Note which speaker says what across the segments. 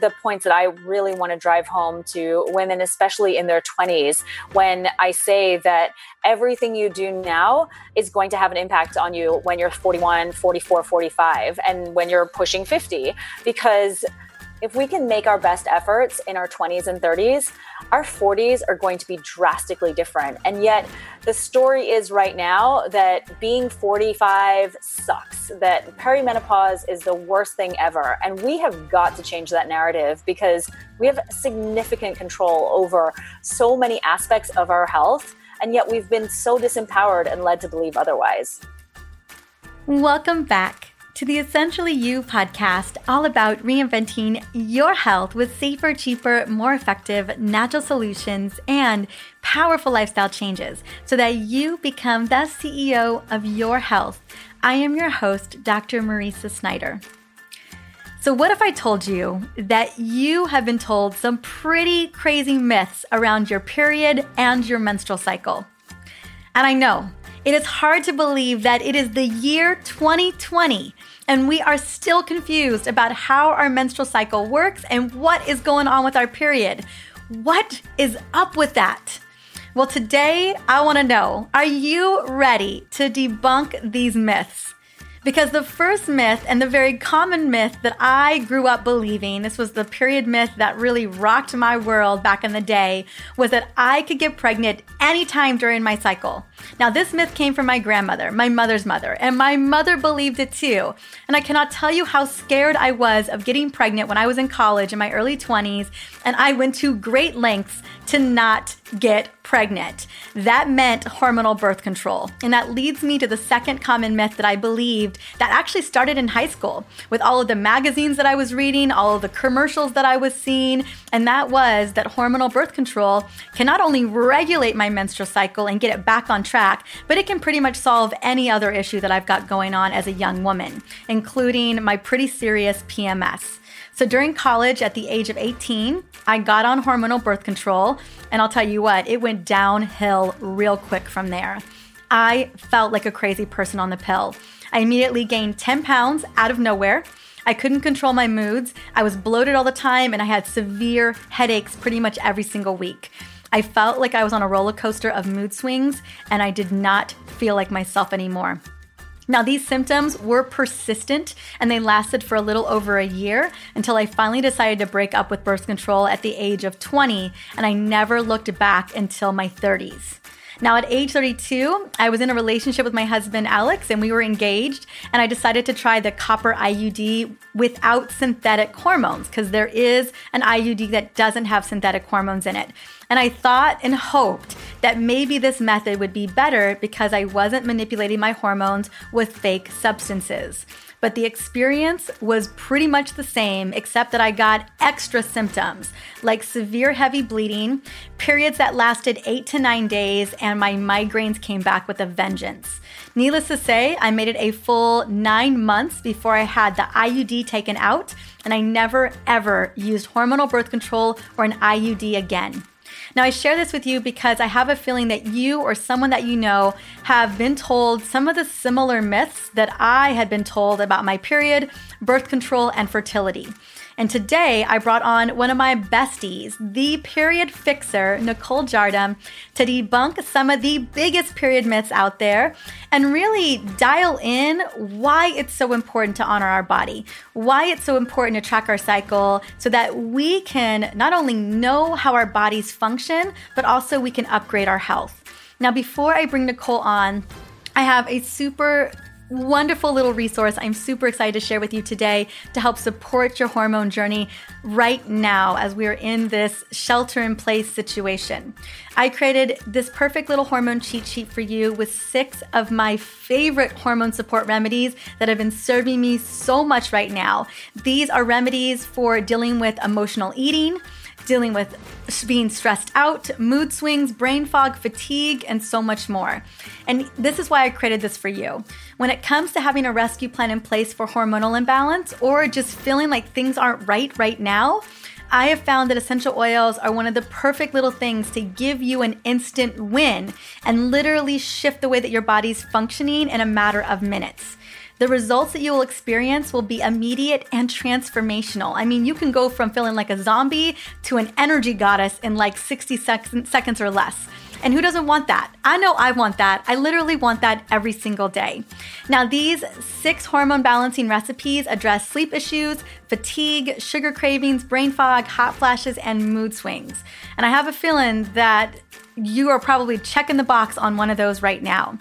Speaker 1: the points that I really want to drive home to women, especially in their 20s, when I say that everything you do now is going to have an impact on you when you're 41, 44, 45, and when you're pushing 50. Because if we can make our best efforts in our 20s and 30s, our 40s are going to be drastically different. And yet, the story is right now that being 45 sucks, that perimenopause is the worst thing ever. And we have got to change that narrative because we have significant control over so many aspects of our health. And yet, we've been so disempowered and led to believe otherwise.
Speaker 2: Welcome back to the Essentially You podcast, all about reinventing your health with safer, cheaper, more effective natural solutions and powerful lifestyle changes so that you become the CEO of your health. I am your host, Dr. Mariza Snyder. So, what if I told you that you have been told some pretty crazy myths around your period and your menstrual cycle? And I know it is hard to believe that it is the year 2020 and we are still confused about how our menstrual cycle works and what is going on with our period. What is up with that? Well, today I want to know are you ready to debunk these myths? Because the first myth, and the very common myth that I grew up believing, this was the period myth that really rocked my world back in the day, was that I could get pregnant anytime during my cycle. Now, this myth came from my grandmother, my mother's mother, and my mother believed it too. And I cannot tell you how scared I was of getting pregnant when I was in college in my early 20s, and I went to great lengths to not get pregnant. That meant hormonal birth control. And that leads me to the second common myth that I believed that actually started in high school with all of the magazines that I was reading, all of the commercials that I was seeing. And that was that hormonal birth control can not only regulate my menstrual cycle and get it back on track, but it can pretty much solve any other issue that I've got going on as a young woman, including my pretty serious PMS. So during college at the age of 18, I got on hormonal birth control. And I'll tell you what, it went downhill real quick from there. I felt like a crazy person on the pill. I immediately gained 10 pounds out of nowhere. I couldn't control my moods. I was bloated all the time and I had severe headaches pretty much every single week. I felt like I was on a roller coaster of mood swings and I did not feel like myself anymore. Now, these symptoms were persistent and they lasted for a little over a year until I finally decided to break up with birth control at the age of 20, and I never looked back until my 30s. Now, at age 32, I was in a relationship with my husband, Alex, and we were engaged. And I decided to try the copper IUD without synthetic hormones because there is an IUD that doesn't have synthetic hormones in it. And I thought and hoped that maybe this method would be better because I wasn't manipulating my hormones with fake substances but the experience was pretty much the same, except that I got extra symptoms like severe heavy bleeding, periods that lasted eight to nine days, and my migraines came back with a vengeance. Needless to say, I made it a full nine months before I had the IUD taken out, and I never ever used hormonal birth control or an IUD again. Now, I share this with you because I have a feeling that you or someone that you know have been told some of the similar myths that I had been told about my period, birth control, and fertility. And today I brought on one of my besties, the period fixer, Nicole Jardim, to debunk some of the biggest period myths out there and really dial in why it's so important to honor our body, why it's so important to track our cycle so that we can not only know how our bodies function, but also we can upgrade our health. Now, before I bring Nicole on, I have a super wonderful little resource I'm super excited to share with you today to help support your hormone journey right now as we are in this shelter in place situation. I created this perfect little hormone cheat sheet for you with six of my favorite hormone support remedies that have been serving me so much right now. These are remedies for dealing with emotional eating dealing with being stressed out, mood swings, brain fog, fatigue, and so much more. And this is why I created this for you. When it comes to having a rescue plan in place for hormonal imbalance or just feeling like things aren't right right now, I have found that essential oils are one of the perfect little things to give you an instant win and literally shift the way that your body's functioning in a matter of minutes. The results that you will experience will be immediate and transformational. I mean, you can go from feeling like a zombie to an energy goddess in like 60 sec- seconds or less. And who doesn't want that? I know I want that. I literally want that every single day. Now, these six hormone balancing recipes address sleep issues, fatigue, sugar cravings, brain fog, hot flashes, and mood swings. And I have a feeling that you are probably checking the box on one of those right now.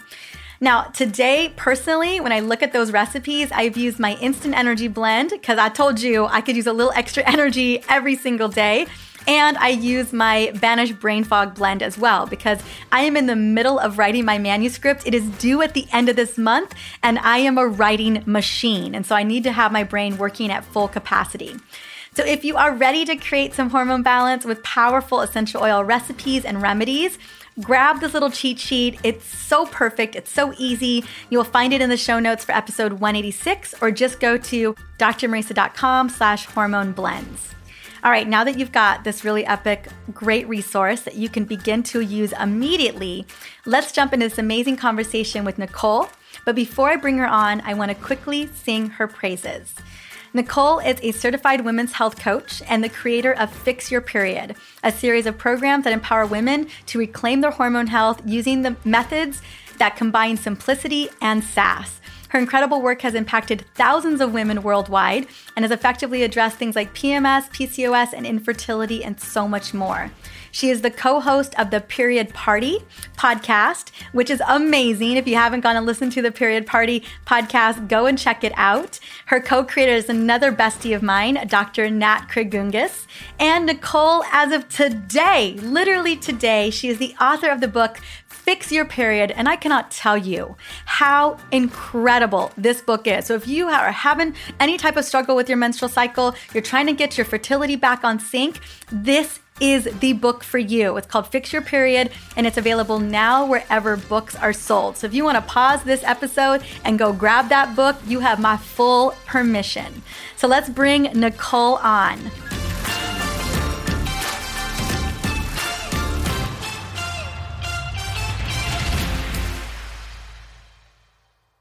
Speaker 2: Now, today, personally, when I look at those recipes, I've used my instant energy blend because I told you I could use a little extra energy every single day. And I use my Banish Brain Fog blend as well because I am in the middle of writing my manuscript. It is due at the end of this month, and I am a writing machine. And so I need to have my brain working at full capacity. So, if you are ready to create some hormone balance with powerful essential oil recipes and remedies, grab this little cheat sheet. It's so perfect. It's so easy. You'll find it in the show notes for episode 186 or just go to drmariza.com slash hormone blends. All right, now that you've got this really epic, great resource that you can begin to use immediately, let's jump into this amazing conversation with Nicole. But before I bring her on, I want to quickly sing her praises. Nicole is a certified women's health coach and the creator of Fix Your Period, a series of programs that empower women to reclaim their hormone health using the methods that combine simplicity and sass. Her incredible work has impacted thousands of women worldwide and has effectively addressed things like PMS, PCOS, and infertility, and so much more. She is the co host of the Period Party podcast, which is amazing. If you haven't gone and listened to the Period Party podcast, go and check it out. Her co creator is another bestie of mine, Dr. Nat Kringoudis. And Nicole, as of today, literally today, she is the author of the book fix your period. And I cannot tell you how incredible this book is. So if you are having any type of struggle with your menstrual cycle, you're trying to get your fertility back on sync, this is the book for you. It's called Fix Your Period, and it's available now wherever books are sold. So if you want to pause this episode and go grab that book, you have my full permission. So let's bring Nicole on.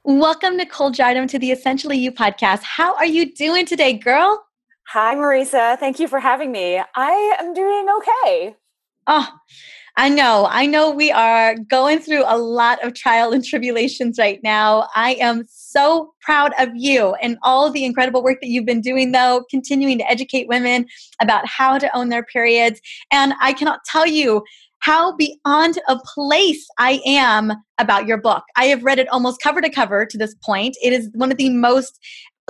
Speaker 2: Welcome, Nicole Jardim, to the Essentially You podcast. How are you doing today, girl?
Speaker 1: Hi, Mariza. Thank you for having me. I am doing okay.
Speaker 2: Oh, I know. I know we are going through a lot of trial and tribulations right now. I am so proud of you and all the incredible work that you've been doing, though, continuing to educate women about how to own their periods. And I cannot tell you how beyond a place I am about your book. I have read it almost cover to cover to this point. It is one of the most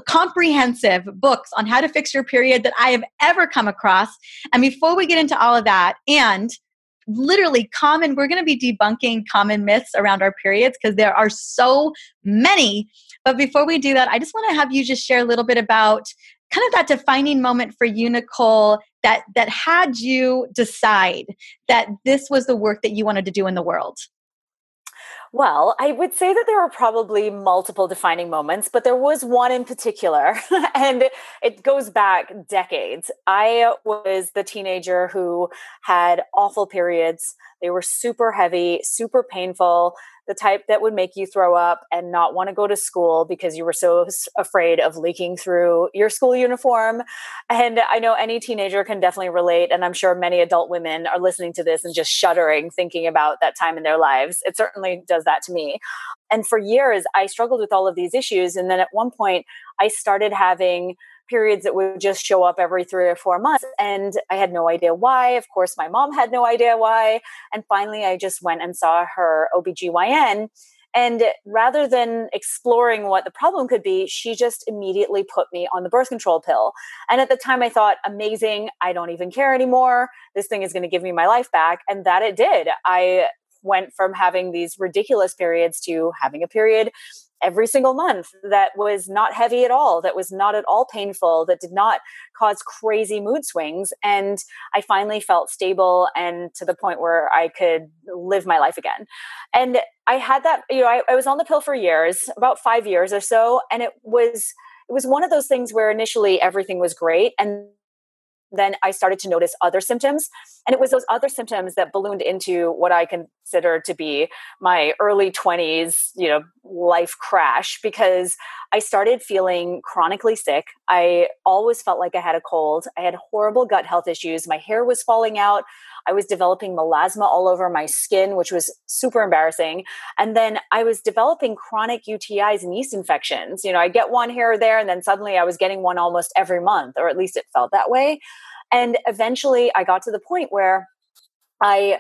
Speaker 2: comprehensive books on how to fix your period that I have ever come across. And before we get into all of that, and literally common, we're going to be debunking common myths around our periods because there are so many. But before we do that, I just want to have you just share a little bit about kind of that defining moment for you, Nicole, that that had you decide that this was the work that you wanted to do in the world?
Speaker 1: Well, I would say that there were probably multiple defining moments, but there was one in particular, and it goes back decades. I was the teenager who had awful periods. They were super heavy, super painful the type that would make you throw up and not want to go to school because you were so afraid of leaking through your school uniform. And I know any teenager can definitely relate. And I'm sure many adult women are listening to this and just shuddering thinking about that time in their lives. It certainly does that to me. And for years, I struggled with all of these issues. And then at one point, I started having periods that would just show up every three or four months. And I had no idea why. Of course, my mom had no idea why. And finally, I just went and saw her OBGYN. And rather than exploring what the problem could be, she just immediately put me on the birth control pill. And at the time, I thought, amazing, I don't even care anymore. This thing is going to give me my life back. And that it did. I went from having these ridiculous periods to having a period every single month that was not heavy at all, that was not at all painful, that did not cause crazy mood swings. And I finally felt stable and to the point where I could live my life again. And I had that, you know, I, I was on the pill for years, about five years or so. And it was, it was one of those things where initially everything was great. And then I started to notice other symptoms. And it was those other symptoms that ballooned into what I consider to be my early 20s, you know, life crash because I started feeling chronically sick. I always felt like I had a cold. I had horrible gut health issues. My hair was falling out. I was developing melasma all over my skin, which was super embarrassing. And then I was developing chronic UTIs and yeast infections. You know, I get one here or there, and then suddenly I was getting one almost every month, or at least it felt that way. And eventually I got to the point where I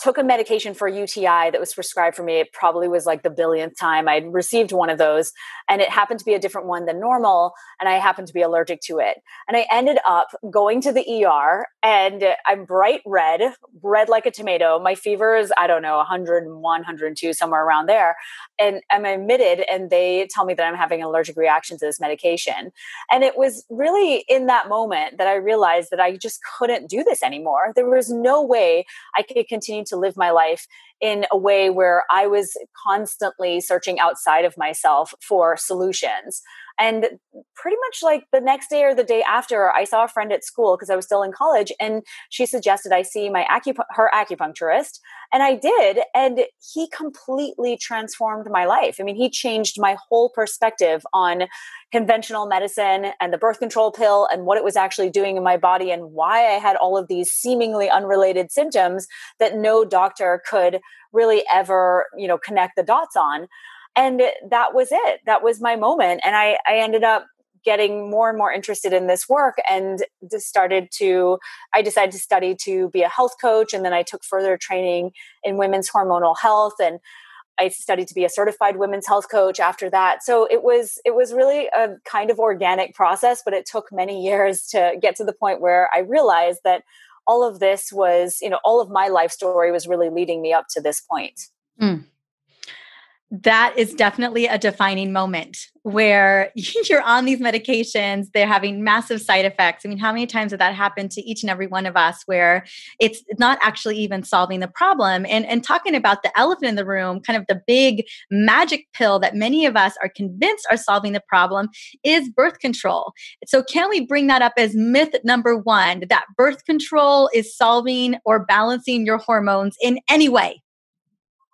Speaker 1: took a medication for UTI that was prescribed for me. It probably was like the billionth time I'd received one of those. And it happened to be a different one than normal. And I happened to be allergic to it. And I ended up going to the ER and I'm bright red, red like a tomato. My fever is, I don't know, 101, 102, somewhere around there. And I'm admitted and they tell me that I'm having an allergic reaction to this medication. And it was really in that moment that I realized that I just couldn't do this anymore. There was no way I could continue to live my life in a way where I was constantly searching outside of myself for solutions. And pretty much like the next day or the day after, I saw a friend at school because I was still in college, and she suggested I see my acup- her acupuncturist, and I did, and he completely transformed my life. I mean, he changed my whole perspective on conventional medicine and the birth control pill and what it was actually doing in my body and why I had all of these seemingly unrelated symptoms that no doctor could really ever, you know, connect the dots on and that was it. That was my moment. And i i ended up getting more and more interested in this work and just started to i decided to study to be a health coach. And then i took further training in women's hormonal health. And i studied to be a certified women's health coach after that. So it was it was really a kind of organic process but it took many years to get to the point where i realized that all of this was you know all of my life story was really leading me up to this point. Mm
Speaker 2: that is definitely a defining moment where you're on these medications, they're having massive side effects. I mean, how many times has that happened to each and every one of us where it's not actually even solving the problem? And, and talking about the elephant in the room, kind of the big magic pill that many of us are convinced are solving the problem is birth control. So, can we bring that up as myth number one that birth control is solving or balancing your hormones in any way?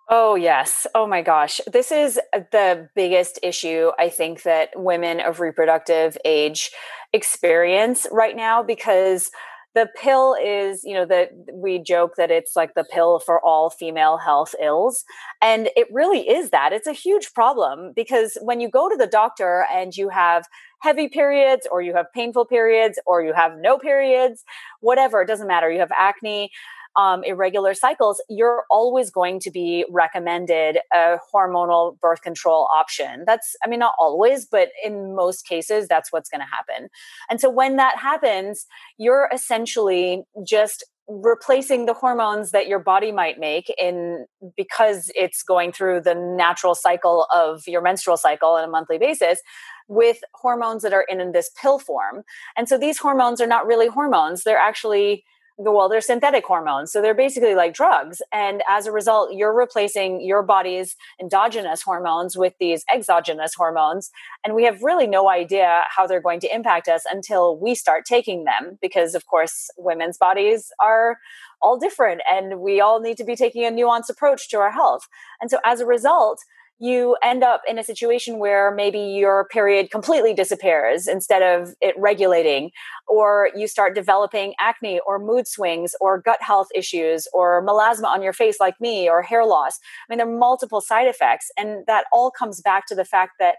Speaker 1: Oh, yes. Oh, my gosh. This is the biggest issue I think that women of reproductive age experience right now because the pill is, you know, that we joke that it's like the pill for all female health ills. And it really is that. It's a huge problem because when you go to the doctor and you have heavy periods or you have painful periods or you have no periods, whatever, it doesn't matter. You have acne, um, irregular cycles, you're always going to be recommended a hormonal birth control option. That's, I mean, not always, but in most cases, that's what's going to happen. And so when that happens, you're essentially just replacing the hormones that your body might make in because it's going through the natural cycle of your menstrual cycle on a monthly basis with hormones that are in this pill form. And so these hormones are not really hormones. They're actually well they're synthetic hormones so they're basically like drugs and as a result you're replacing your body's endogenous hormones with these exogenous hormones and we have really no idea how they're going to impact us until we start taking them because of course women's bodies are all different and we all need to be taking a nuanced approach to our health. And so as a result you end up in a situation where maybe your period completely disappears instead of it regulating, or you start developing acne or mood swings or gut health issues or melasma on your face, like me, or hair loss. I mean, there are multiple side effects. And that all comes back to the fact that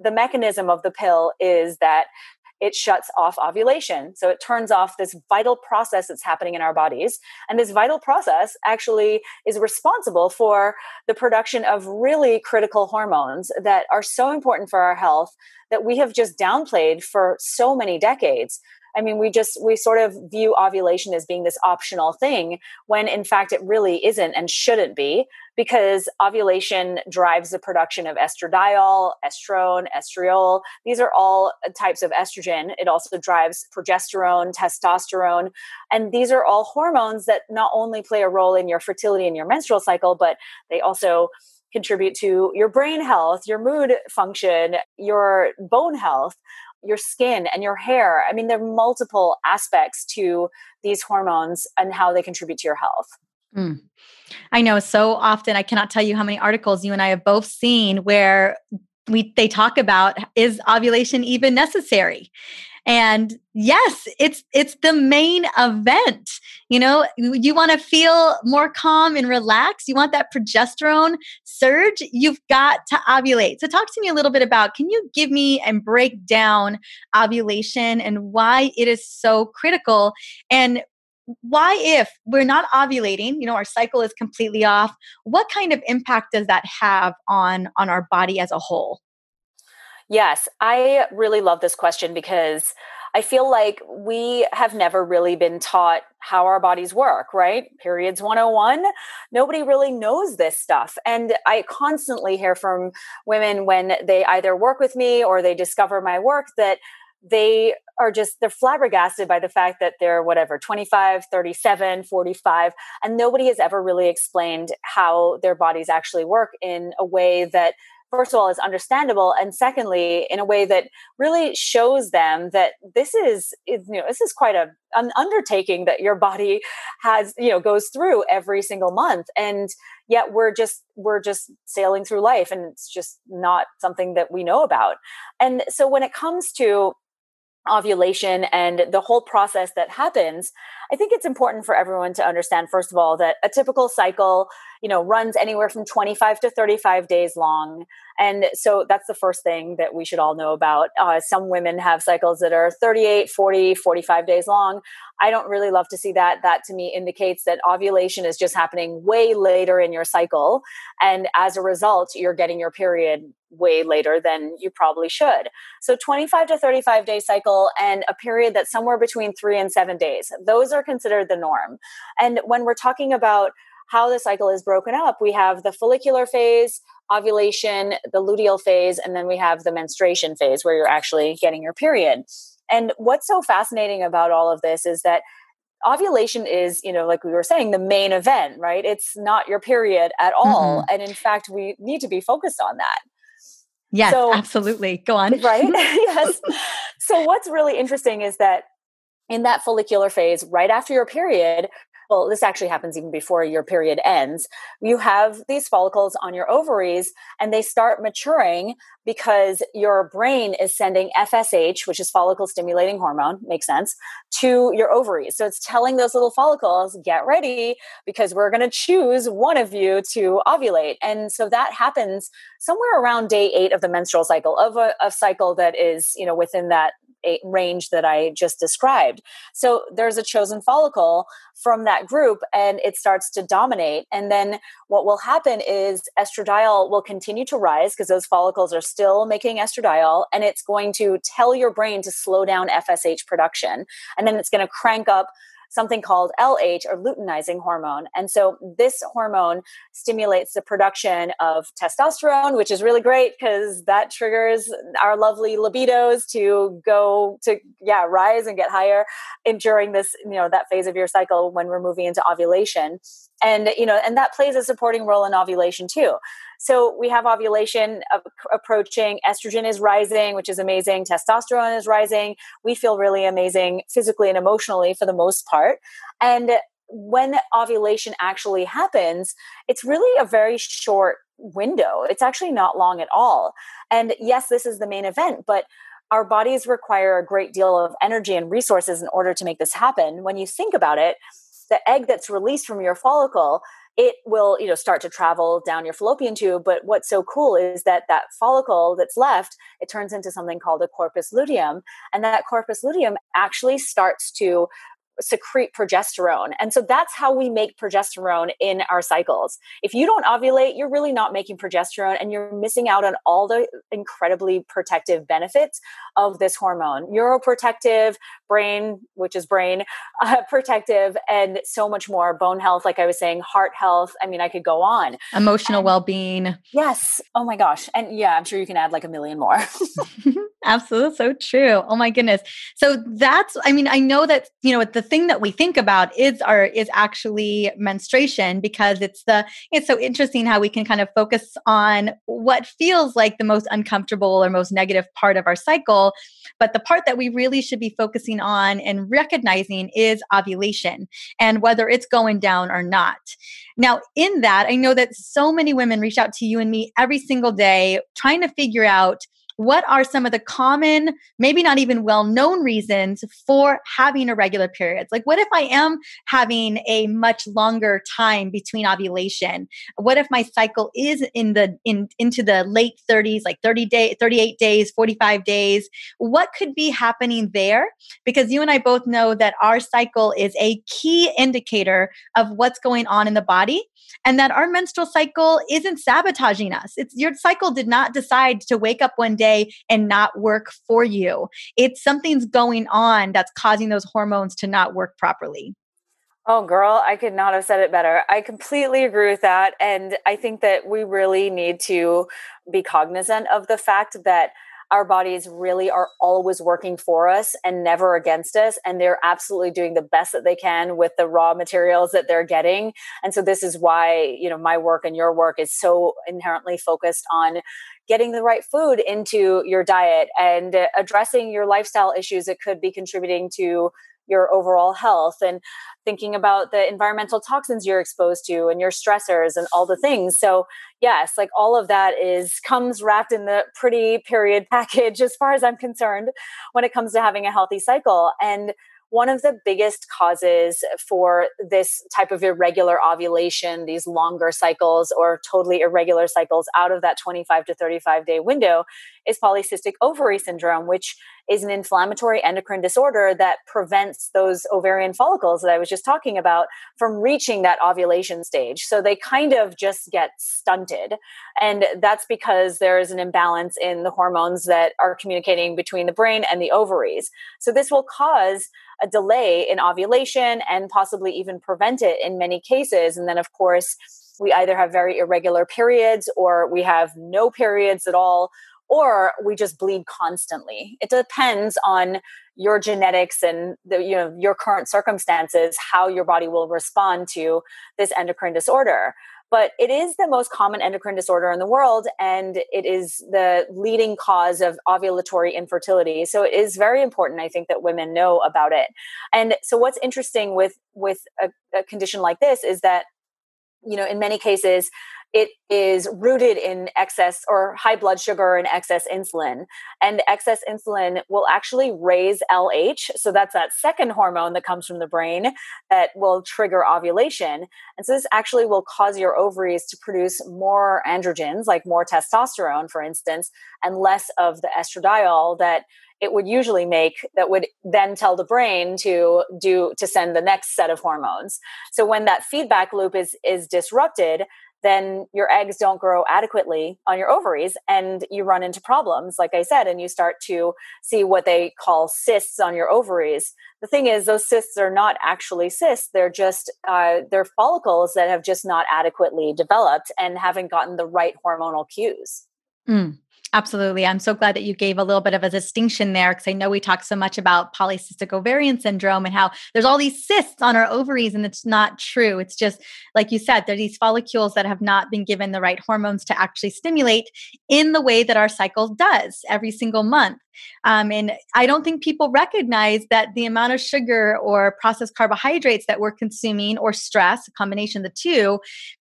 Speaker 1: the mechanism of the pill is that it shuts off ovulation. So it turns off this vital process that's happening in our bodies. And this vital process actually is responsible for the production of really critical hormones that are so important for our health that we have just downplayed for so many decades. I mean, we just, we sort of view ovulation as being this optional thing when in fact it really isn't and shouldn't be because ovulation drives the production of estradiol, estrone, estriol. These are all types of estrogen. It also drives progesterone, testosterone. And these are all hormones that not only play a role in your fertility and your menstrual cycle, but they also contribute to your brain health, your mood function, your bone health. Your skin and your hair. I mean, there are multiple aspects to these hormones and how they contribute to your health. Mm.
Speaker 2: I know so often I cannot tell you how many articles you and I have both seen where we they talk about is ovulation even necessary and yes it's it's the main event you know you want to feel more calm and relaxed you want that progesterone surge you've got to ovulate. So talk to me a little bit about can you give me and break down ovulation and why it is so critical? And why if we're not ovulating you know our cycle is completely off what kind of impact does that have on on our body as a whole
Speaker 1: yes i really love this question because i feel like we have never really been taught how our bodies work right? Periods 101 nobody really knows this stuff. And i constantly hear from women when they either work with me or they discover my work that they are just they're flabbergasted by the fact that they're whatever 25 37 45 and nobody has ever really explained how their bodies actually work in a way that first of all is understandable and secondly in a way that really shows them that this is you know this is quite a an undertaking that your body has you know goes through every single month and yet we're just we're just sailing through life and it's just not something that we know about. And so when it comes to ovulation and the whole process that happens i think it's important for everyone to understand first of all that a typical cycle you know runs anywhere from 25 to 35 days long. And so that's the first thing that we should all know about. Uh, some women have cycles that are 38 40 45 days long. I don't really love to see that. That to me indicates that ovulation is just happening way later in your cycle. And as a result you're getting your period way later than you probably should. So 25 to 35 day cycle and a period that's somewhere between three and seven days. Those are considered the norm and when we're talking about how the cycle is broken up, we have the follicular phase, ovulation, the luteal phase, and then we have the menstruation phase where you're actually getting your period. And what's so fascinating about all of this is that ovulation is, you know, like we were saying, the main event, right? It's not your period at all. Mm-hmm. And in fact, we need to be focused on that.
Speaker 2: Yes, so, absolutely. Go on.
Speaker 1: Right? yes. So, what's really interesting is that in that follicular phase, right after your period, well, this actually happens even before your period ends. You have these follicles on your ovaries and they start maturing because your brain is sending FSH, which is follicle stimulating hormone, makes sense, to your ovaries. So it's telling those little follicles, get ready because we're going to choose one of you to ovulate. And so that happens somewhere around day eight of the menstrual cycle, of a, a cycle that is, you know, within that range that I just described. So there's a chosen follicle from that group and it starts to dominate. And then what will happen is estradiol will continue to rise because those follicles are still making estradiol and it's going to tell your brain to slow down FSH production. And then it's going to crank up something called LH or luteinizing hormone. And so this hormone stimulates the production of testosterone, which is really great because that triggers our lovely libidos to go to yeah, rise and get higher in during this, you know, that phase of your cycle when we're moving into ovulation. And you know, and that plays a supporting role in ovulation too. So we have ovulation approaching, estrogen is rising, which is amazing, testosterone is rising. We feel really amazing physically and emotionally for the most part. And when ovulation actually happens, it's really a very short window. It's actually not long at all. And yes, this is the main event, but our bodies require a great deal of energy and resources in order to make this happen. When you think about it, the egg that's released from your follicle it will you know start to travel down your fallopian tube but what's so cool is that that follicle that's left it turns into something called a corpus luteum and that corpus luteum actually starts to secrete progesterone. And so that's how we make progesterone in our cycles. If you don't ovulate, you're really not making progesterone and you're missing out on all the incredibly protective benefits of this hormone neuroprotective, brain, which is brain uh, protective, and so much more bone health, like I was saying, heart health. I mean, I could go on.
Speaker 2: Emotional well being.
Speaker 1: Yes. Oh my gosh. And yeah, I'm sure you can add like a million more.
Speaker 2: Absolutely. So true. Oh my goodness. So that's, I mean, I know that, you know, at the thing that we think about is our, is actually menstruation because it's the, it's so interesting how we can kind of focus on what feels like the most uncomfortable or most negative part of our cycle. But the part that we really should be focusing on and recognizing is ovulation and whether it's going down or not. Now, in that, I know that so many women reach out to you and me every single day trying to figure out what are some of the common, maybe not even well known reasons for having irregular periods? Like, what if I am having a much longer time between ovulation? What if my cycle is in the in into the late 30s, like 30 day, 38 days, 45 days? What could be happening there? Because you and I both know that our cycle is a key indicator of what's going on in the body and that our menstrual cycle isn't sabotaging us. It's your cycle did not decide to wake up one day and not work for you. It's something's going on that's causing those hormones to not work properly.
Speaker 1: Oh, girl, I could not have said it better. I completely agree with that. And I think that we really need to be cognizant of the fact that our bodies really are always working for us and never against us. And they're absolutely doing the best that they can with the raw materials that they're getting. And so this is why, you know, my work and your work is so inherently focused on getting the right food into your diet and addressing your lifestyle issues that could be contributing to your overall health and thinking about the environmental toxins you're exposed to and your stressors and all the things. So yes like all of that is comes wrapped in the pretty period package as far as i'm concerned when it comes to having a healthy cycle. And one of the biggest causes for this type of irregular ovulation, these longer cycles or totally irregular cycles out of that 25 to 35 day window, is polycystic ovary syndrome, which is an inflammatory endocrine disorder that prevents those ovarian follicles that I was just talking about from reaching that ovulation stage. So they kind of just get stunted. And that's because there is an imbalance in the hormones that are communicating between the brain and the ovaries. So this will cause a delay in ovulation and possibly even prevent it in many cases. And then, of course, we either have very irregular periods or we have no periods at all or we just bleed constantly. It depends on your genetics and the, you know your current circumstances how your body will respond to this endocrine disorder. But it is the most common endocrine disorder in the world, and it is the leading cause of ovulatory infertility. So it is very important, I think, that women know about it. And so, what's interesting with with a, a condition like this is that you know in many cases it is rooted in excess or high blood sugar and excess insulin. And excess insulin will actually raise LH. So that's that second hormone that comes from the brain that will trigger ovulation. And so this actually will cause your ovaries to produce more androgens, like more testosterone, for instance, and less of the estradiol that it would usually make that would then tell the brain to do to send the next set of hormones so when that feedback loop is is disrupted then your eggs don't grow adequately on your ovaries and you run into problems like i said and you start to see what they call cysts on your ovaries. The thing is those cysts are not actually cysts. They're just uh, they're follicles that have just not adequately developed and haven't gotten the right hormonal cues.
Speaker 2: Mm. Absolutely. I'm so glad that you gave a little bit of a distinction there because I know we talk so much about polycystic ovarian syndrome and how there's all these cysts on our ovaries, and it's not true. It's just, like you said, they're these follicles that have not been given the right hormones to actually stimulate in the way that our cycle does every single month. Um, and I don't think people recognize that the amount of sugar or processed carbohydrates that we're consuming or stress, a combination of the two,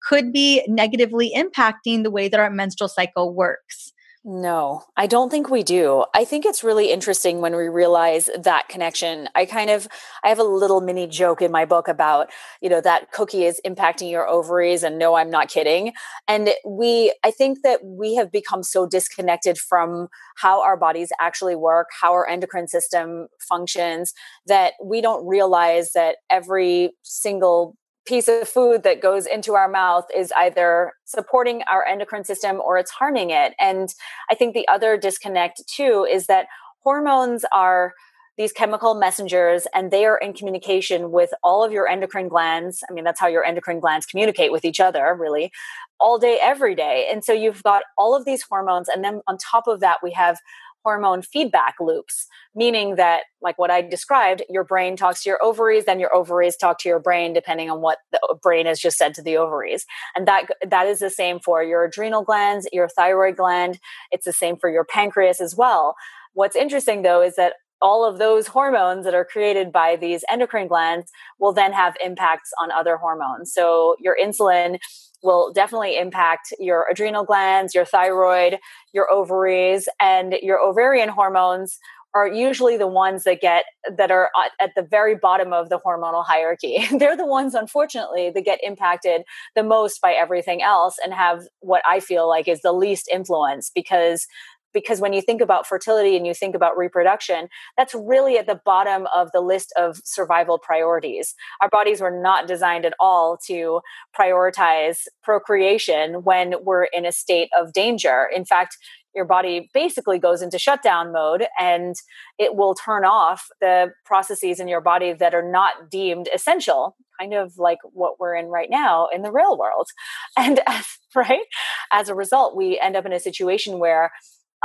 Speaker 2: could be negatively impacting the way that our menstrual cycle works.
Speaker 1: No, I don't think we do. I think it's really interesting when we realize that connection. I kind of I have a little mini joke in my book about, you know, that cookie is impacting your ovaries and no, I'm not kidding. And we I think that we have become so disconnected from how our bodies actually work, how our endocrine system functions that we don't realize that every single piece of food that goes into our mouth is either supporting our endocrine system or it's harming it. And I think the other disconnect too is that hormones are these chemical messengers and they are in communication with all of your endocrine glands. I mean, that's how your endocrine glands communicate with each other, really, all day, every day. And so you've got all of these hormones. And then on top of that, we have hormone feedback loops, meaning that, like what I described, your brain talks to your ovaries, then your ovaries talk to your brain, depending on what the brain has just said to the ovaries. And that that is the same for your adrenal glands, your thyroid gland. It's the same for your pancreas as well. What's interesting though is that all of those hormones that are created by these endocrine glands will then have impacts on other hormones. So your insulin will definitely impact your adrenal glands, your thyroid, your ovaries, and your ovarian hormones are usually the ones that get that are at the very bottom of the hormonal hierarchy. They're the ones unfortunately that get impacted the most by everything else and have what I feel like is the least influence because because when you think about fertility and you think about reproduction, that's really at the bottom of the list of survival priorities. Our bodies were not designed at all to prioritize procreation when we're in a state of danger. In fact, your body basically goes into shutdown mode and it will turn off the processes in your body that are not deemed essential kind of like what we're in right now in the real world and as, right as a result we end up in a situation where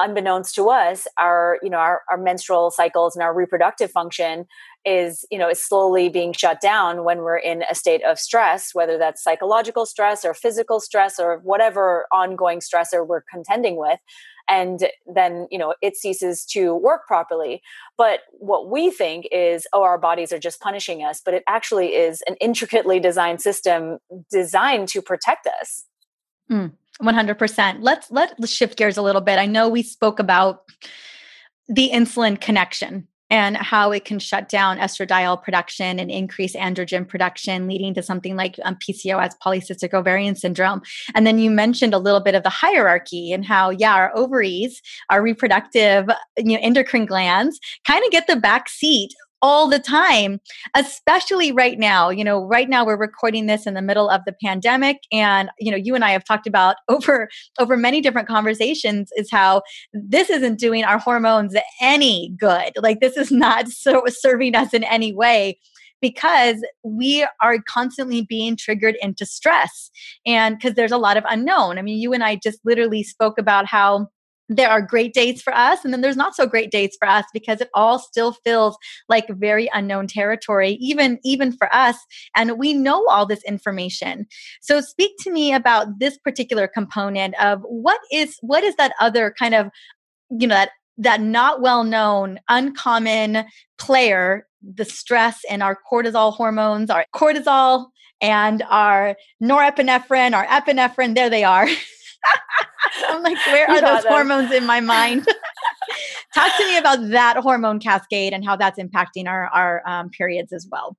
Speaker 1: unbeknownst to us our you know our, our menstrual cycles and our reproductive function is you know is slowly being shut down when we're in a state of stress whether that's psychological stress or physical stress or whatever ongoing stressor we're contending with. And then you know it ceases to work properly. But what we think is oh our bodies are just punishing us but it actually is an intricately designed system designed to protect us.
Speaker 2: Mm. 100%. Let's let's shift gears a little bit. I know we spoke about the insulin connection and how it can shut down estradiol production and increase androgen production, leading to something like um, PCOS, polycystic ovarian syndrome. And then you mentioned a little bit of the hierarchy and how, yeah, our ovaries, our reproductive, you know, endocrine glands kind of get the back seat all the time, especially right now. You know, right now we're recording this in the middle of the pandemic and you know, you and I have talked about over over many different conversations is how this isn't doing our hormones any good. Like this is not so serving us in any way because we are constantly being triggered into stress and because there's a lot of unknown. I mean, you and I just literally spoke about how there are great dates for us and then there's not so great dates for us because it all still feels like very unknown territory even even for us and we know all this information. So speak to me about this particular component of what is what is that other kind of you know that that not well known uncommon player the stress and our cortisol hormones our cortisol and our norepinephrine our epinephrine there they are I'm like, where are those them. hormones in my mind? Talk to me about that hormone cascade and how that's impacting our our um, periods as well.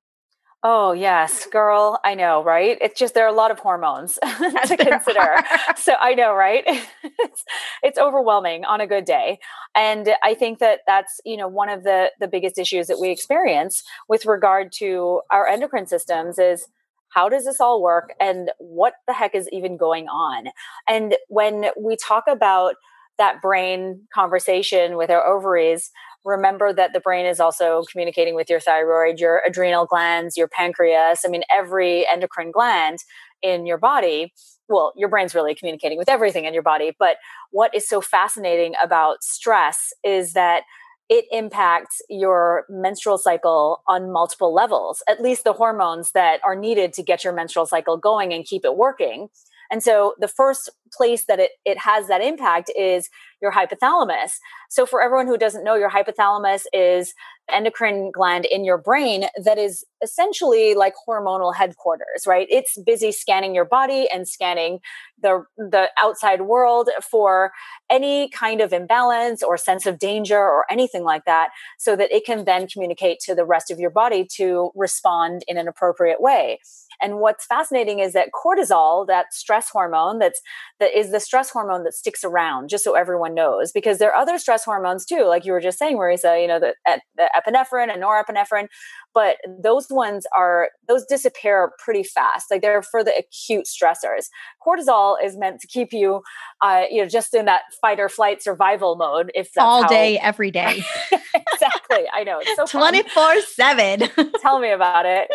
Speaker 1: Oh yes, girl, I know, right? It's just there are a lot of hormones to consider. so I know, right? it's, it's overwhelming on a good day, and I think that that's you know one of the the biggest issues that we experience with regard to our endocrine systems is how does this all work and what the heck is even going on? And when we talk about that brain conversation with our ovaries remember that the brain is also communicating with your thyroid your adrenal glands your pancreas i mean every endocrine gland in your body. Well your brain's really communicating with everything in your body but what is so fascinating about stress is that it impacts your menstrual cycle on multiple levels, at least the hormones that are needed to get your menstrual cycle going and keep it working. And so the first place that it, it has that impact is your hypothalamus. So for everyone who doesn't know, your hypothalamus is endocrine gland in your brain that is essentially like hormonal headquarters, right? It's busy scanning your body and scanning the the outside world for any kind of imbalance or sense of danger or anything like that so that it can then communicate to the rest of your body to respond in an appropriate way. And what's fascinating is that cortisol, that stress hormone, that's that is the stress hormone that sticks around. Just so everyone knows, because there are other stress hormones too, like you were just saying, Mariza. You know, the, the epinephrine and norepinephrine, but those ones are those disappear pretty fast. Like they're for the acute stressors. Cortisol is meant to keep you, uh, you know, just in that fight or flight survival mode. If
Speaker 2: all how... day, every day.
Speaker 1: exactly, I know. It's so
Speaker 2: twenty four seven.
Speaker 1: Tell me about it.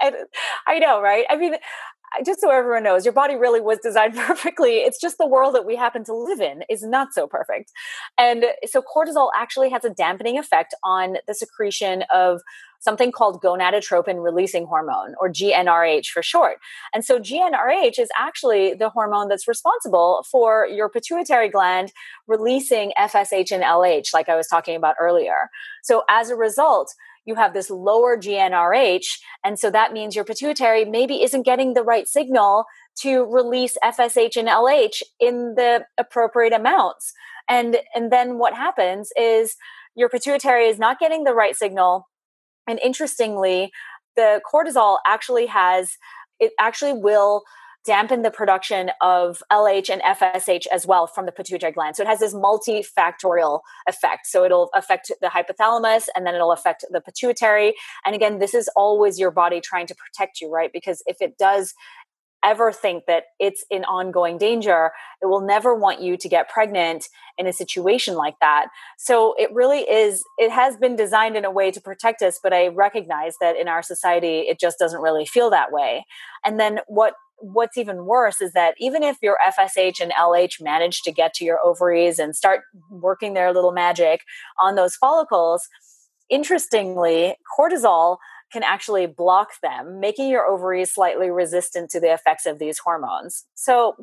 Speaker 1: I know, right? I mean, just so everyone knows, your body really was designed perfectly. It's just the world that we happen to live in is not so perfect. And so cortisol actually has a dampening effect on the secretion of something called gonadotropin releasing hormone or GnRH for short. And so GnRH is actually the hormone that's responsible for your pituitary gland releasing FSH and LH like I was talking about earlier. So as a result, you have this lower GnRH. And so that means your pituitary maybe isn't getting the right signal to release FSH and LH in the appropriate amounts. And, and then what happens is your pituitary is not getting the right signal. And interestingly, the cortisol actually has, it actually will dampen the production of LH and FSH as well from the pituitary gland. So it has this multifactorial effect. So it'll affect the hypothalamus and then it'll affect the pituitary. And again, this is always your body trying to protect you, right? Because if it does ever think that it's in ongoing danger, it will never want you to get pregnant in a situation like that. So it really is, it has been designed in a way to protect us, but I recognize that in our society, it just doesn't really feel that way. And then what what's even worse is that even if your FSH and LH manage to get to your ovaries and start working their little magic on those follicles, interestingly, cortisol can actually block them, making your ovaries slightly resistant to the effects of these hormones. So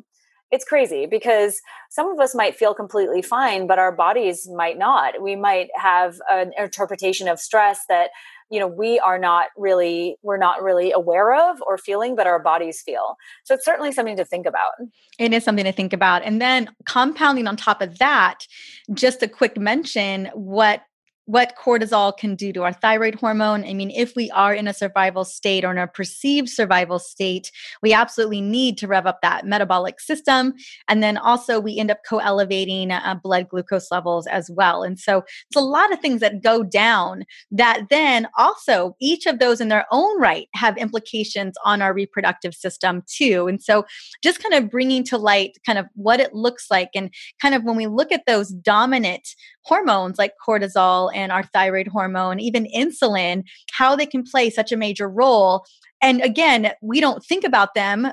Speaker 1: it's crazy because some of us might feel completely fine, but our bodies might not. We might have an interpretation of stress that you know we are not really we're not really aware of or feeling but our bodies feel. So it's certainly something to think about.
Speaker 2: It is something to think about. And then compounding on top of that just a quick mention what what cortisol can do to our thyroid hormone. I mean, if we are in a survival state or in a perceived survival state, we absolutely need to rev up that metabolic system. And then also, we end up co elevating uh, blood glucose levels as well. And so, it's a lot of things that go down that then also, each of those in their own right have implications on our reproductive system too. And so, just kind of bringing to light kind of what it looks like and kind of when we look at those dominant hormones like cortisol and our thyroid hormone, even insulin, how they can play such a major role. And again, we don't think about them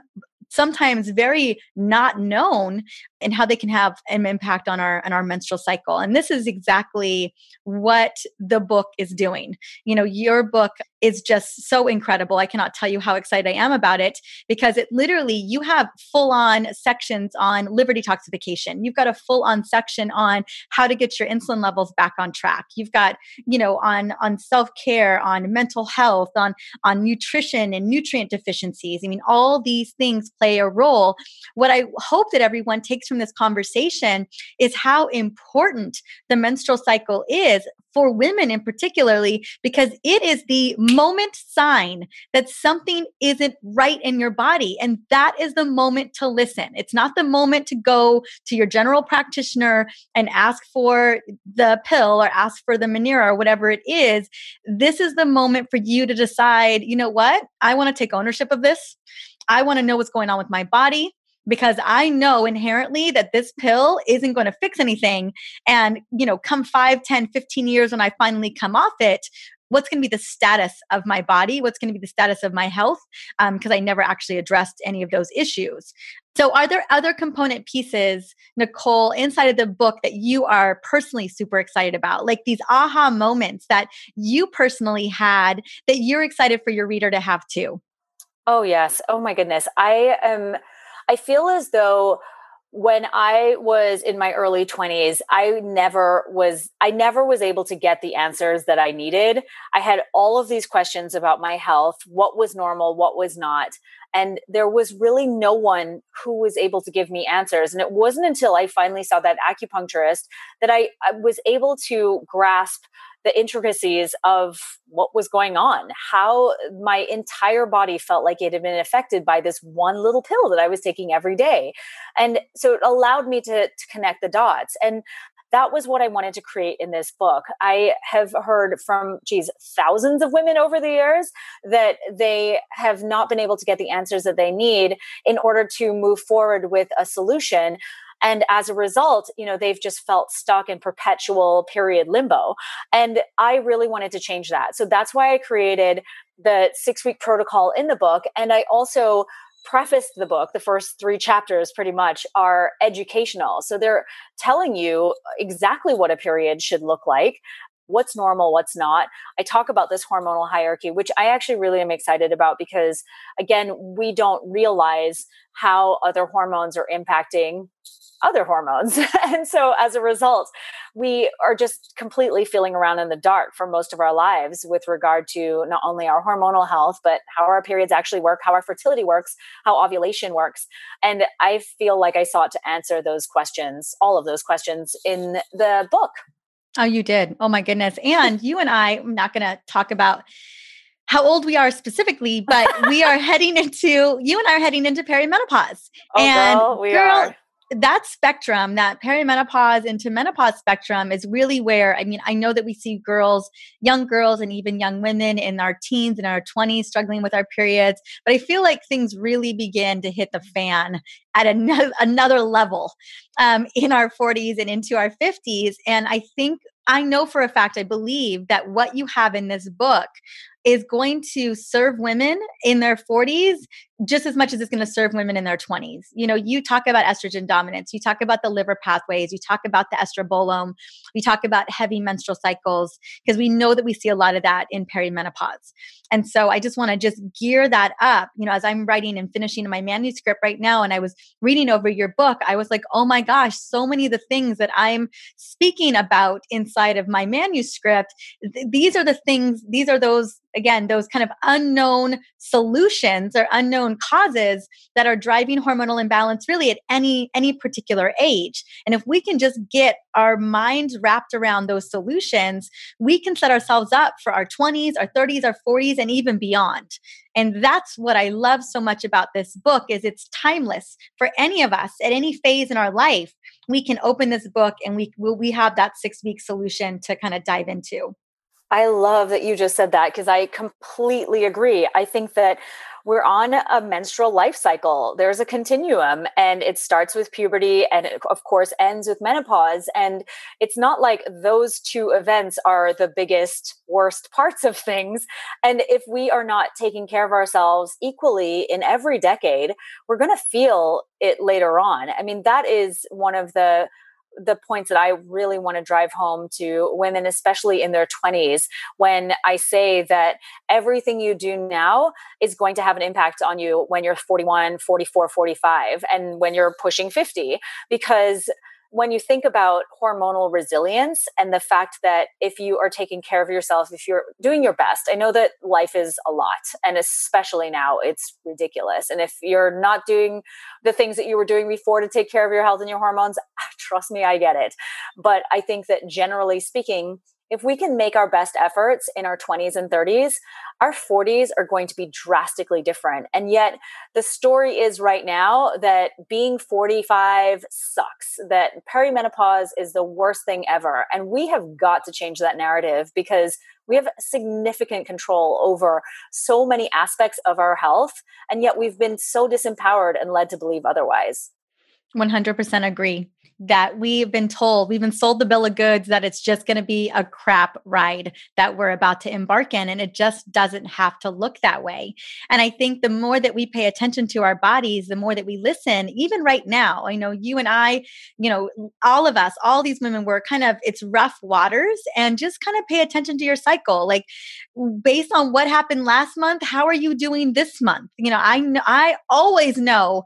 Speaker 2: sometimes very not known and how they can have an impact on our on our menstrual cycle. And this is exactly what the book is doing. You know your book is just so incredible. I cannot tell you how excited i am about it because it literally you have full on sections on liver detoxification. You've got a full on section on how to get your insulin levels back on track. You've got you know on on self care on mental health on on nutrition and nutrient deficiencies. I mean all these things play a role. What i hope that everyone takes from this conversation is how important the menstrual cycle is for women in particularly because it is the moment sign that something isn't right in your body and that is the moment to listen. It's not the moment to go to your general practitioner and ask for the pill or ask for the Mirena or whatever it is. This is the moment for you to decide you know what? I want to take ownership of this. I want to know what's going on with my body because I know inherently that this pill isn't going to fix anything. And, you know, come 5, 10, 15 years when I finally come off it, what's going to be the status of my body? What's going to be the status of my health? Because um, I never actually addressed any of those issues. So, are there other component pieces, Nicole, inside of the book that you are personally super excited about? Like these aha moments that you personally had that you're excited for your reader to have too?
Speaker 1: Oh, yes. Oh, my goodness. I am. I feel as though when I was in my early 20s, I never was I never was able to get the answers that I needed. I had all of these questions about my health, what was normal, what was not, and there was really no one who was able to give me answers. And it wasn't until I finally saw that acupuncturist that I, I was able to grasp the intricacies of what was going on, how my entire body felt like it had been affected by this one little pill that I was taking every day. And so it allowed me to, to connect the dots. And that was what I wanted to create in this book. I have heard from, geez, thousands of women over the years that they have not been able to get the answers that they need in order to move forward with a solution and as a result, you know, they've just felt stuck in perpetual period limbo. And I really wanted to change that. So that's why I created the six week protocol in the book. And I also prefaced the book, the first three chapters pretty much are educational. So they're telling you exactly what a period should look like, what's normal, what's not. I talk about this hormonal hierarchy, which I actually really am excited about because, again, we don't realize how other hormones are impacting other hormones. and so as a result, we are just completely feeling around in the dark for most of our lives with regard to not only our hormonal health, but how our periods actually work, how our fertility works, how ovulation works. And I feel like I sought to answer those questions, all of those questions in the book.
Speaker 2: Oh, you did. Oh, my goodness. And you and I, I'm not going to talk about how old we are specifically, but we are heading into you and I are heading into perimenopause.
Speaker 1: Oh, and girl, we girl, are
Speaker 2: that spectrum, that perimenopause into menopause spectrum is really where, I mean, I know that we see girls, young girls, and even young women in our teens and our 20s struggling with our periods. But I feel like things really begin to hit the fan at another, another level um, in our 40s and into our 50s. And I think I know for a fact, I believe that what you have in this book is going to serve women in their 40s just as much as it's going to serve women in their 20s. You know, you talk about estrogen dominance, you talk about the liver pathways, you talk about the estrobolome, we talk about heavy menstrual cycles because we know that we see a lot of that in perimenopause. And so I just want to just gear that up. You know, as I'm writing and finishing my manuscript right now and I was reading over your book, I was like, "Oh my gosh, so many of the things that I'm speaking about inside of my manuscript, th- these are the things, these are those again those kind of unknown solutions or unknown causes that are driving hormonal imbalance really at any any particular age. And if we can just get our minds wrapped around those solutions we can set ourselves up for our 20s our 30s our 40s and even beyond. And that's what i love so much about this book is it's timeless for any of us at any phase in our life. We can open this book and we we have that 6 week solution to kind of dive into
Speaker 1: I love that you just said that because I completely agree. I think that we're on a menstrual life cycle. There's a continuum and it starts with puberty and it, of course ends with menopause. And it's not like those two events are the biggest, worst parts of things. And if we are not taking care of ourselves equally in every decade, we're going to feel it later on. I mean, that is one of the the points that I really want to drive home to women, especially in their 20s, when I say that everything you do now is going to have an impact on you when you're 41, 44, 45, and when you're pushing 50. Because when you think about hormonal resilience and the fact that if you are taking care of yourself, if you're doing your best, I know that life is a lot, and especially now, it's ridiculous. And if you're not doing the things that you were doing before to take care of your health and your hormones, ah, trust me, I get it. But I think that generally speaking, if we can make our best efforts in our 20s and 30s, our 40s are going to be drastically different. And yet, the story is right now that being 45 sucks, that perimenopause is the worst thing ever. And we have got to change that narrative because we have significant control over so many aspects of our health. And yet, we've been so disempowered and led to believe otherwise.
Speaker 2: 100% agree that we've been told, we've been sold the bill of goods that it's just going to be a crap ride that we're about to embark in. And it just doesn't have to look that way. And I think the more that we pay attention to our bodies, the more that we listen, even right now, I know you and I, you know, all of us, all these women were kind of, it's rough waters and just kind of pay attention to your cycle. Like based on what happened last month, how are you doing this month? You know, I, I always know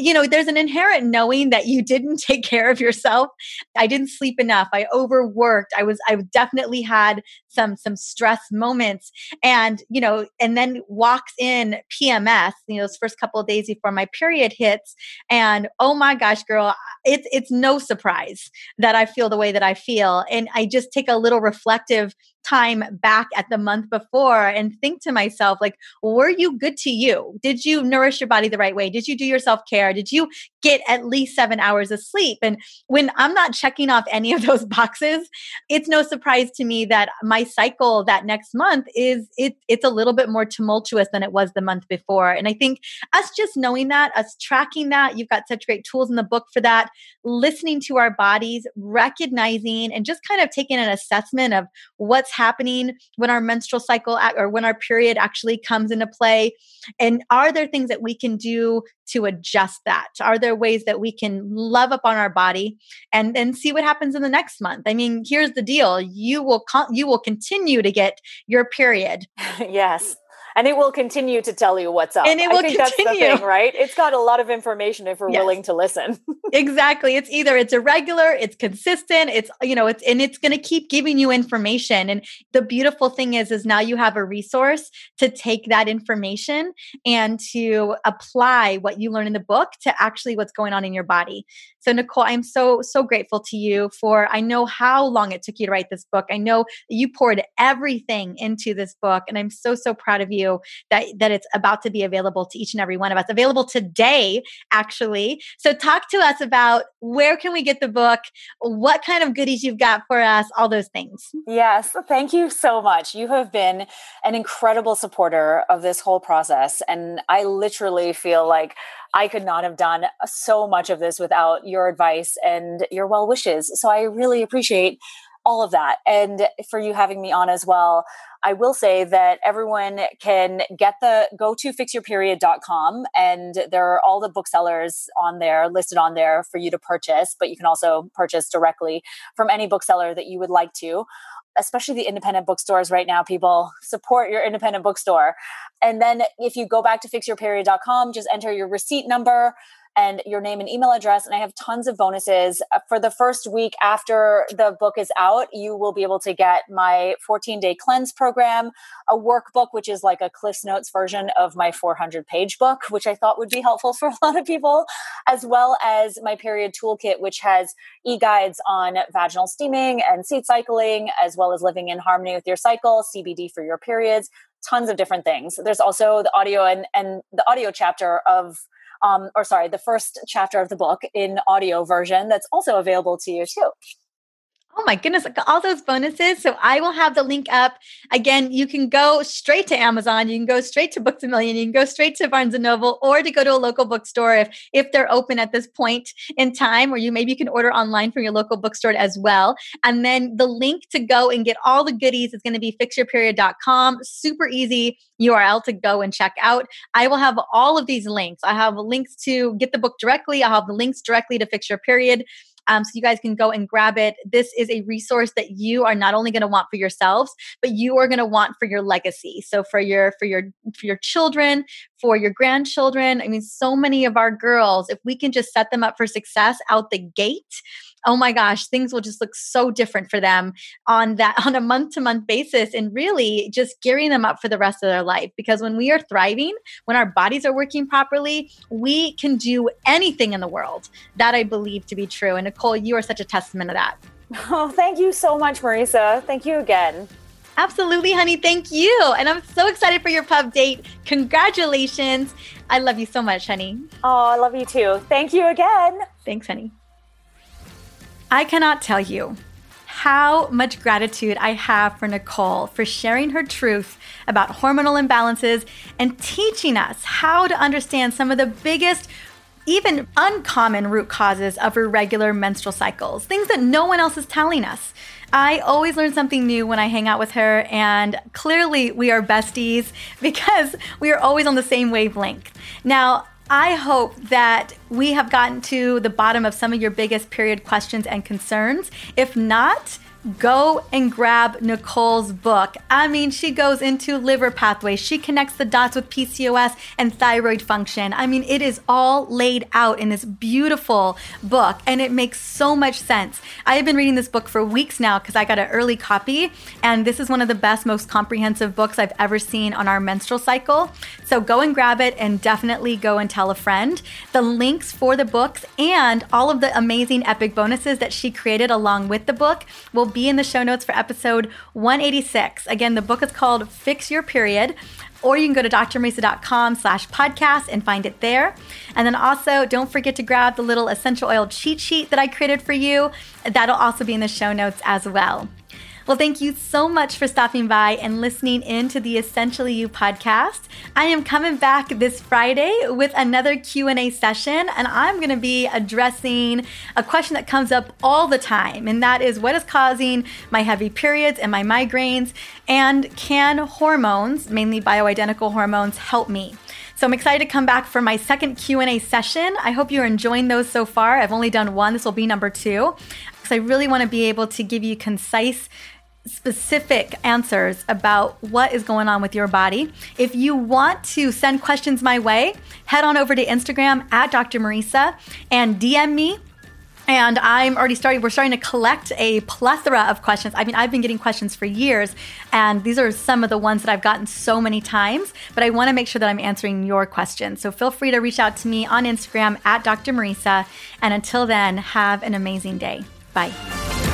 Speaker 2: you know, there's an inherent knowing that you didn't take care of yourself. I didn't sleep enough. I overworked. I was, I definitely had some, some stress moments and, you know, and then walks in PMS, you know, those first couple of days before my period hits. And oh my gosh, girl, it's, it's no surprise that I feel the way that I feel. And I just take a little reflective time back at the month before and think to myself like were you good to you? Did you nourish your body the right way? Did you do your self-care? Did you get at least 7 hours of sleep? And when i'm not checking off any of those boxes it's no surprise to me that my cycle that next month is it it's a little bit more tumultuous than it was the month before. And i think us just knowing that us tracking that you've got such great tools in the book for that listening to our bodies recognizing and just kind of taking an assessment of what's happening when our menstrual cycle or when our period actually comes into play? And are there things that we can do to adjust that? Are there ways that we can love up on our body and and see what happens in the next month? I mean, here's the deal: you will con- you will continue to get your period.
Speaker 1: yes and it will continue to tell you what's up.
Speaker 2: And it will continue, that's the thing,
Speaker 1: right? It's got a lot of information if we're yes. willing to listen.
Speaker 2: exactly. It's either it's irregular, it's consistent, it's you know, it's and it's going to keep giving you information. And the beautiful thing is, is now you have a resource to take that information and to apply what you learn in the book to actually what's going on in your body. So, Nicole, I'm so, so grateful to you for I know how long it took you to write this book. I know you poured everything into this book, and I'm so, so proud of you that, that it's about to be available to each and every one of us. Available today, actually. So, talk to us about where can we get the book, what kind of goodies you've got for us, all those things.
Speaker 1: Yes, thank you so much. You have been an incredible supporter of this whole process, and I literally feel like I could not have done so much of this without your advice and your well wishes. So I really appreciate all of that. And for you having me on as well. I will say that everyone can get the go to fixyourperiod.com and there are all the booksellers on there listed on there for you to purchase, but you can also purchase directly from any bookseller that you would like to especially the independent bookstores right now, people support your independent bookstore. And then if you go back to fixyourperiod.com, just enter your receipt number and your name and email address. And I have tons of bonuses. Uh, for the first week after the book is out, you will be able to get my 14 day cleanse program, a workbook, which is like a Cliffs Notes version of my 400 page book, which I thought would be helpful for a lot of people, as well as my period toolkit, which has e guides on vaginal steaming and seed cycling, as well as living in harmony with your cycle, CBD for your periods, tons of different things. There's also the audio and, and the audio chapter of um, or sorry, the first chapter of the book in audio version that's also available to you too.
Speaker 2: Oh my goodness, all those bonuses. So I will have the link up. Again, you can go straight to Amazon, you can go straight to Books a Million, you can go straight to Barnes and Noble or to go to a local bookstore if if they're open at this point in time or you maybe you can order online from your local bookstore as well. And then the link to go and get all the goodies is going to be fixyourperiod.com. Super easy URL to go and check out. I will have all of these links. I have links to get the book directly. I'll have the links directly to Fix Your Period um, so you guys can go and grab it. This is a resource that you are not only going to want for yourselves, but you are going to want for your legacy. So for your for your for your children, for your grandchildren. I mean, so many of our girls, if we can just set them up for success out the gate oh my gosh, things will just look so different for them on that on a month to month basis and really just gearing them up for the rest of their life. Because when we are thriving, when our bodies are working properly, we can do anything in the world. That I believe to be true. And Nicole, you are such a testament of that.
Speaker 1: Oh, thank you so much, Mariza. Thank you again.
Speaker 2: Absolutely, honey. Thank you. And I'm so excited for your pub date. Congratulations. I love you so much, honey.
Speaker 1: Oh, I love you too. Thank you again.
Speaker 2: Thanks, honey. I cannot tell you how much gratitude I have for Nicole for sharing her truth about hormonal imbalances and teaching us how to understand some of the biggest, even uncommon root causes of irregular menstrual cycles, things that no one else is telling us. I always learn something new when I hang out with her, and clearly we are besties because we are always on the same wavelength. Now, I hope that we have gotten to the bottom of some of your biggest period questions and concerns. If not, go and grab Nicole's book. I mean, she goes into liver pathways, she connects the dots with PCOS and thyroid function. I mean, it is all laid out in this beautiful book, and it makes so much sense. I have been reading this book for weeks now because I got an early copy, and this is one of the best, most comprehensive books I've ever seen on our menstrual cycle. So go and grab it and definitely go and tell a friend. The links for the books and all of the amazing epic bonuses that she created along with the book will be in the show notes for episode 186. Again, the book is called Fix Your Period or you can go to drmariza.com slash podcast and find it there. And then also don't forget to grab the little essential oil cheat sheet that I created for you. That'll also be in the show notes as well. Well, thank you so much for stopping by and listening in to the Essentially You podcast. I am coming back this Friday with another Q&A session and I'm going to be addressing a question that comes up all the time and that is what is causing my heavy periods and my migraines and can hormones, mainly bioidentical hormones, help me? So I'm excited to come back for my second Q&A session. I hope you're enjoying those so far. I've only done one. This will be number 2 because I really want to be able to give you concise specific answers about what is going on with your body. If you want to send questions my way, head on over to Instagram at Dr. Mariza and DM me and I'm already starting, we're starting to collect a plethora of questions. I mean, I've been getting questions for years, and these are some of the ones that I've gotten so many times, but I want to make sure that I'm answering your questions. So feel free to reach out to me on Instagram at Dr. Mariza. And until then, have an amazing day. Bye.